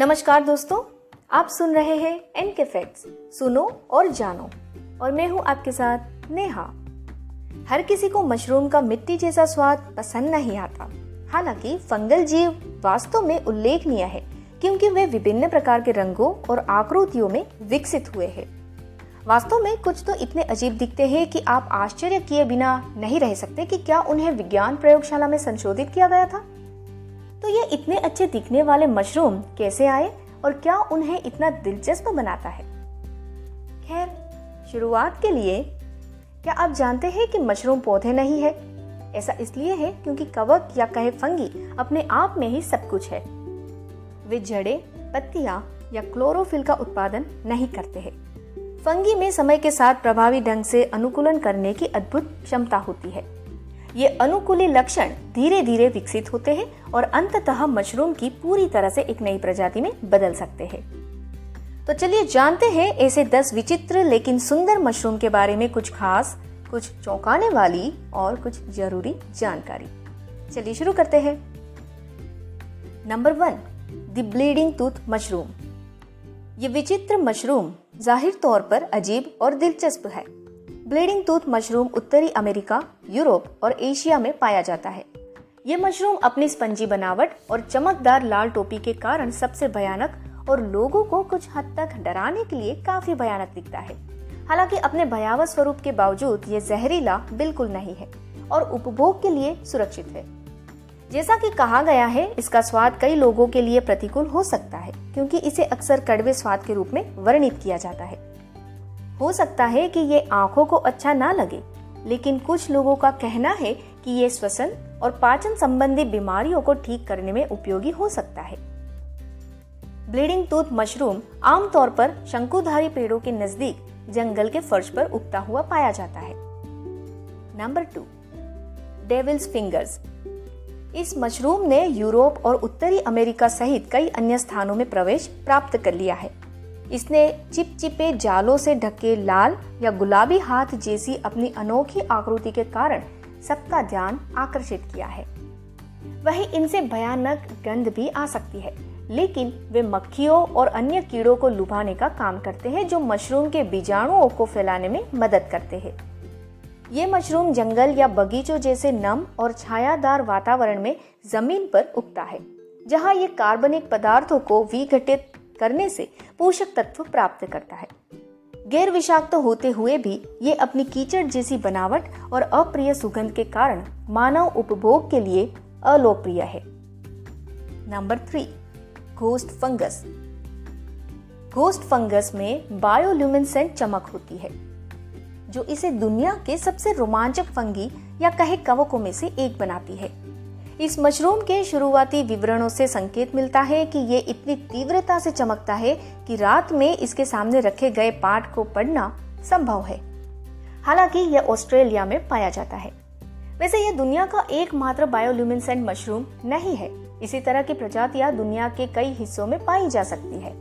नमस्कार दोस्तों, आप सुन रहे हैं एन के फैक्ट्स सुनो और जानो। और मैं हूँ आपके साथ नेहा। हर किसी को मशरूम का मिट्टी जैसा स्वाद पसंद नहीं आता। हालाँकि फंगल जीव वास्तव में उल्लेखनीय है, क्योंकि वे विभिन्न प्रकार के रंगों और आकृतियों में विकसित हुए हैं। वास्तव में कुछ तो इतने अजीब दिखते हैं कि आप आश्चर्य किए बिना नहीं रह सकते कि क्या उन्हें विज्ञान प्रयोगशाला में संशोधित किया गया था। तो ये इतने अच्छे दिखने वाले मशरूम कैसे आए और क्या उन्हें इतना दिलचस्प बनाता है? खैर, शुरुआत के लिए, क्या आप जानते हैं कि मशरूम पौधे नहीं है? ऐसा इसलिए है क्योंकि कवक या कहे फंगी अपने आप में ही सब कुछ है। वे जड़े, पत्तियाँ या क्लोरोफिल का उत्पादन नहीं करते हैं। फंगी में समय के साथ प्रभावी ढंग से अनुकूलन करने की अद्भुत क्षमता होती है। ये अनुकूली लक्षण धीरे धीरे विकसित होते हैं और अंततः मशरूम की पूरी तरह से एक नई प्रजाति में बदल सकते हैं। तो चलिए जानते हैं ऐसे दस विचित्र लेकिन सुंदर मशरूम के बारे में कुछ खास, कुछ चौंकाने वाली और कुछ ज़रूरी जानकारी। चलिए शुरू करते हैं। Number one, the bleeding tooth mushroom. ये विचित्र मशरूम ज़ाहिर तौर पर अजीब और दिलचस्प है। ब्लीडिंग टूथ मशरूम उत्तरी अमेरिका, यूरोप और एशिया में पाया जाता है। ये मशरूम अपनी स्पंजी बनावट और चमकदार लाल टोपी के कारण सबसे भयानक और लोगों को कुछ हद तक डराने के लिए काफ़ी भयानक दिखता है। हालाँकि अपने भयावह स्वरूप के बावजूद ये जहरीला बिल्कुल नहीं है और उपभोग के लिए सुरक्षित है। जैसा कि कहा गया है, इसका स्वाद कई लोगों के लिए प्रतिकूल हो सकता है, क्योंकि इसे अक्सर कड़वे स्वाद के रूप में वर्णित किया जाता है। हो सकता है कि ये आँखों को अच्छा ना लगे, लेकिन कुछ लोगों का कहना है कि ये श्वसन और पाचन संबंधी बीमारियों को ठीक करने में उपयोगी हो सकता है। ब्लीडिंग टूथ मशरूम आमतौर पर शंकुधारी पेड़ों के नज़दीक जंगल के फर्श पर उगता हुआ पाया जाता है। Number two, devil's fingers. इस मशरूम ने यूरोप और उत्तरी अमेरिका सहित कई अन्य स्थानों में प्रवेश प्राप्त कर लिया है। इसने चिपचिपे जालों से ढके लाल या गुलाबी हाथ जैसी अपनी अनोखी आकृति के कारण सबका ध्यान आकर्षित किया है। वही इनसे भयानक गंध भी आ सकती है, लेकिन वे मक्खियों और अन्य कीड़ों को लुभाने का काम करते हैं जो मशरूम के बीजाणुओं को फैलाने में मदद करते हैं। ये मशरूम जंगल या बगीचों जैसे नम और छायादार वातावरण में ज़मीन पर उगता है, जहाँ ये कार्बनिक पदार्थों को विघटित करने से पोषक तत्व प्राप्त करता है। गैर विषाक्त तो होते हुए भी ये अपनी कीचड़ जैसी बनावट और अप्रिय सुगंध के कारण मानव उपभोग के लिए अलोकप्रिय है। Number three, ghost fungus. Ghost fungus में बायोल्यूमिनेसेंट चमक होती है, जो इसे दुनिया के सबसे रोमांचक फंगी या कहे कवकों में से एक बनाती है। इस मशरूम के शुरुआती विवरणों से संकेत मिलता है कि ये इतनी तीव्रता से चमकता है कि रात में इसके सामने रखे गए पाठ को पढ़ना संभव है। हालाँकि यह ऑस्ट्रेलिया में पाया जाता है। वैसे यह दुनिया का एकमात्र बायोल्यूमिनेसेंट मशरूम नहीं है। इसी तरह की प्रजातियाँ दुनिया के कई हिस्सों में पाई जा सकती है।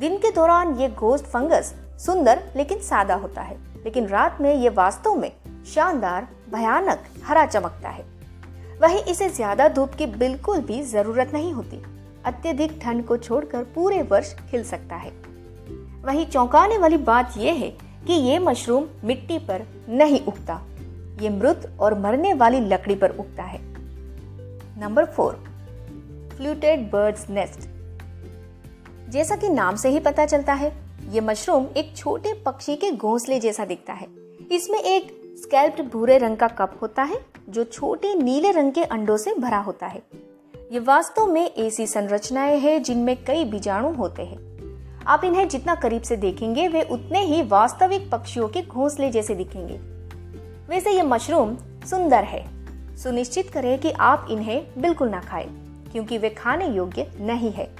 दिन के दौरान ये घोस्ट फंगस सुंदर लेकिन सादा होता है, लेकिन रात में ये वास्तव में शानदार, भयानक, हरा चमकता है। वही इसे ज़्यादा धूप की बिल्कुल भी ज़रूरत नहीं होती। अत्यधिक ठंड को छोड़कर पूरे वर्ष खिल सकता है। वही चौंकाने वाली बात यह है कि ये मशरूम मिट्टी पर नहीं उगता। ये मृत और मरने वाली लकड़ी पर उगता है। Number four, fluted bird's nest. जैसा कि नाम से ही पता चलता है, ये मशरूम एक छोटे पक्षी के घोंसले जैसा दिखता है। इसमें एक स्कैल्प्ड भूरे रंग का कप होता है, जो छोटे नीले रंग के अंडों से भरा होता है। ये वास्तव में ऐसी संरचनाएँ हैं, जिनमें कई बीजाणु होते हैं। आप इन्हें जितना करीब से देखेंगे, वे उतने ही वास्तविक पक्षियों के घोंसले जैसे दिखेंगे। वैसे ये मशरूम सुंदर है। सुनिश्चित करें कि आप इन्हें बिल्कुल ना खाएँ, क्योंकि वे खाने योग्य नहीं है।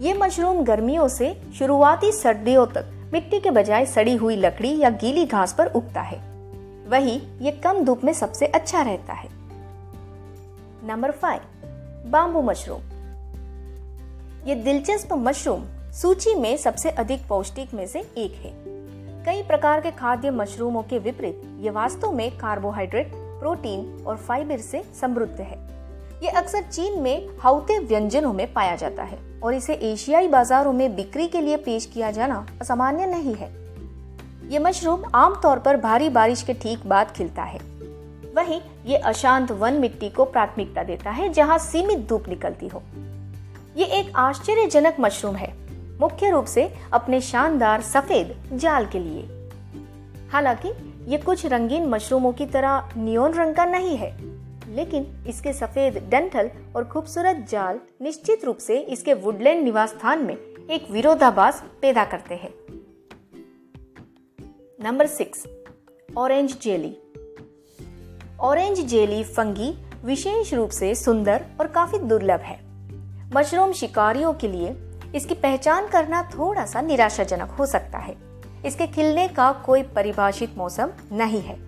ये मशरूम गर्मियों से शुरुआती सर्दियों तक मिट्टी के बजाय सड़ी हुई लकड़ी या गीली घास पर उगता है। वही ये कम धूप में सबसे अच्छा रहता है। नंबर फाइव बाम्बू मशरूम ये दिलचस्प मशरूम सूची में सबसे अधिक पौष्टिक में से एक है। कई प्रकार के खाद्य मशरूमों के विपरीत ये वास्तव में कार्बोहाइड्रेट प्रोटीन और फाइबर से समृद्ध है। ये अक्सर चीन में हाउते व्यंजनों में पाया जाता है और इसे एशियाई बाजारों में बिक्री के लिए पेश किया जाना असामान्य नहीं है। ये मशरूम आमतौर पर भारी बारिश के ठीक बाद खिलता है। वहीं ये अशांत वन मिट्टी को प्राथमिकता देता है जहाँ सीमित धूप निकलती हो। ये एक आश्चर्यजनक मशरूम है, मुख्य रूप से अपने शानदार सफ़ेद जाल के लिए। हालाँकि ये कुछ रंगीन मशरूमों की तरह नियोन रंग का नहीं है, लेकिन इसके सफ़ेद डंठल और खूबसूरत जाल निश्चित रूप से इसके वुडलैंड निवास स्थान में एक विरोधाभास पैदा करते हैं। Number six orange jelly orange jelly fungi विशेष रूप से सुंदर और काफ़ी दुर्लभ है। मशरूम शिकारियों के लिए इसकी पहचान करना थोड़ा सा निराशाजनक हो सकता है। इसके खिलने का कोई परिभाषित मौसम नहीं है।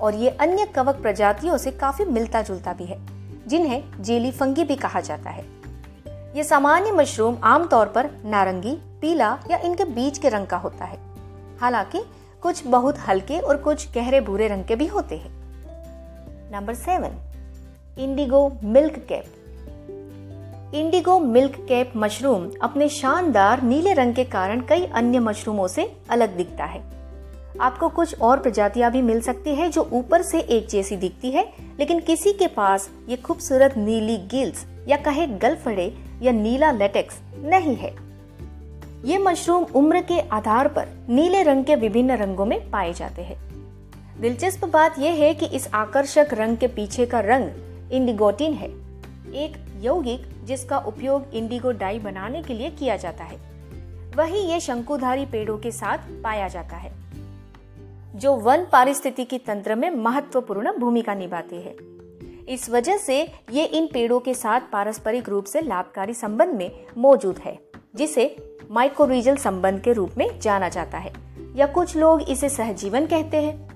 और ये अन्य कवक प्रजातियों से काफ़ी मिलता जुलता भी है, जिन्हें जेली फंगी भी कहा जाता है। ये सामान्य मशरूम आमतौर पर नारंगी, पीला या इनके बीच के रंग का होता है। हालाँकि कुछ बहुत हल्के और कुछ गहरे भूरे रंग के भी होते हैं। Number seven indigo milk cap indigo milk cap mushroom अपने शानदार नीले रंग के कारण कई अन्य मशरूमों से अलग दिखता है। आपको कुछ और प्रजातियाँ भी मिल सकती है जो ऊपर से एक जैसी दिखती है, लेकिन किसी के पास ये खूबसूरत नीली गिल्स या कहे गलफड़े या नीला लेटेक्स नहीं है। ये मशरूम उम्र के आधार पर नीले रंग के विभिन्न रंगों में पाए जाते हैं। दिलचस्प बात यह है कि इस आकर्षक रंग के पीछे का रंग इंडिगोटिन है, एक यौगिक जिसका उपयोग इंडिगो डाई बनाने के लिए किया जाता है। वही ये शंकुधारी पेड़ों के साथ पाया जाता है, जो वन पारिस्थितिकी तंत्र में महत्वपूर्ण भूमिका निभाते हैं। इस वजह से ये इन पेड़ों के साथ पारस्परिक रूप से लाभकारी संबंध में मौजूद है, जिसे माइक्रोरीजल संबंध के रूप में जाना जाता है। या कुछ लोग इसे सहजीवन कहते हैं।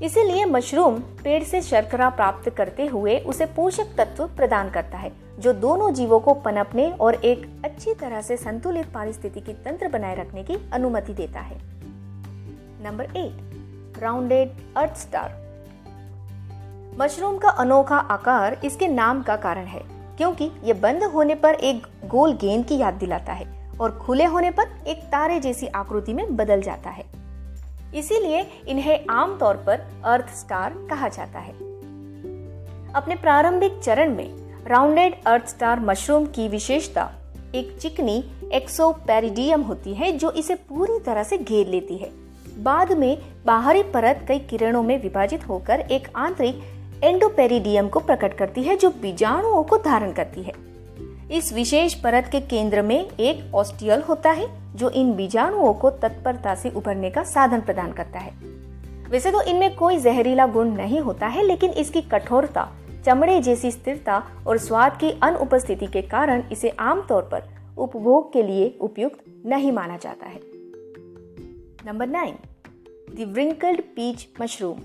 इसीलिए मशरूम पेड़ से शर्करा प्राप्त करते हुए उसे पोषक तत्व प्रदान करता है, जो दोनों जीवों को पनपने और एक अच्छी तरह से संतुलित पारिस्थितिकी तंत्र बनाए रखने की अनुमति देता है। Number eight, rounded earth star. Mushroom का अनोखा आकार इसके नाम का कारण है, क्योंकि ये बंद होने पर एक गोल गेंद की याद दिलाता है। और खुले होने पर एक तारे जैसी आकृति में बदल जाता है। इसीलिए इन्हें आमतौर पर अर्थ स्टार कहा जाता है। अपने प्रारंभिक चरण में राउंडेड अर्थ स्टार मशरूम की विशेषता, एक चिकनी एक्सोपेरिडियम होती है जो इसे पूरी तरह से घेर लेती है। बाद में बाहरी परत कई किरणों में विभाजित होकर एक आंतरिक एंडोपेरिडियम को प्रकट करती है जो बीजाणुओं को धारण करती है। इस विशेष परत के केंद्र में एक ऑस्टियल होता है, जो इन बीजाणुओं को तत्परता से उभरने का साधन प्रदान करता है। वैसे तो इनमें कोई जहरीला गुण नहीं होता है, लेकिन इसकी कठोरता, चमड़े जैसी स्थिरता और स्वाद की अनुपस्थिति के कारण इसे आमतौर पर उपभोग के लिए उपयुक्त नहीं माना जाता है। Number nine, the wrinkled peach mushroom.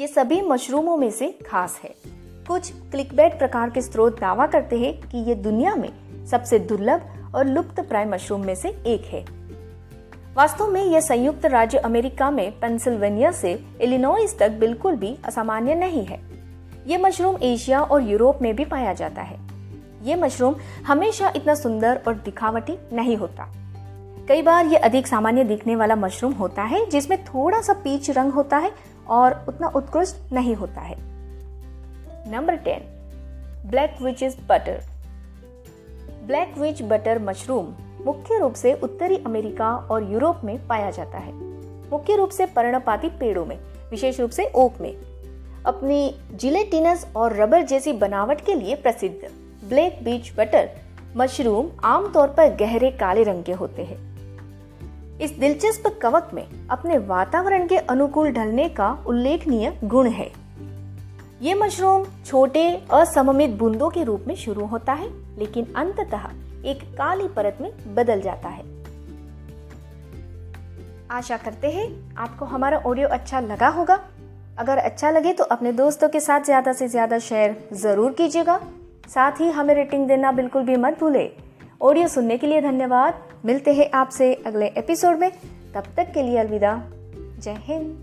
ये सभी मशरूमों में से खास है। कुछ क्लिकबेट प्रकार के स्रोत दावा करते हैं कि ये दुनिया में सबसे दुर्लभ और लुप्त प्राय मशरूम में से एक है। वास्तव में यह संयुक्त राज्य अमेरिका में पेंसिल्वेनिया से इलिनॉइस तक बिल्कुल भी असामान्य नहीं है। ये मशरूम एशिया और यूरोप में भी पाया जाता है। ये मशरूम हमेशा इतना सुंदर और दिखावटी नहीं होता। कई बार ये अधिक सामान्य दिखने वाला मशरूम होता है, जिसमें थोड़ा सा पीच रंग होता है और उतना उत्कृष्ट नहीं होता है। Number ten black witch butter black witch butter mushroom मुख्य रूप से उत्तरी अमेरिका और यूरोप में पाया जाता है। मुख्य रूप से पर्णपाती पेड़ों में, विशेष रूप से ओक में। अपनी जिलेटिनस और रबर जैसी बनावट के लिए प्रसिद्ध ब्लैक बीच बटर मशरूम आमतौर पर गहरे काले रंग के होते हैं। इस दिलचस्प कवक में अपने वातावरण के अनुकूल ढलने का उल्लेखनीय गुण है। ये मशरूम छोटे, असममित बूंदों के रूप में शुरू होता है, लेकिन अंततः एक काली परत में बदल जाता है। आशा करते हैं आपको हमारा ऑडियो अच्छा लगा होगा। अगर अच्छा लगे तो अपने दोस्तों के साथ ज़्यादा से ज़्यादा शेयर ज़रूर कीजिएगा। साथ ही हमें रेटिंग देना बिल्कुल भी मत भूले। ऑडियो सुनने के लिए धन्यवाद। मिलते हैं आपसे अगले एपिसोड में। तब तक के लिए अलविदा। जय हिंद।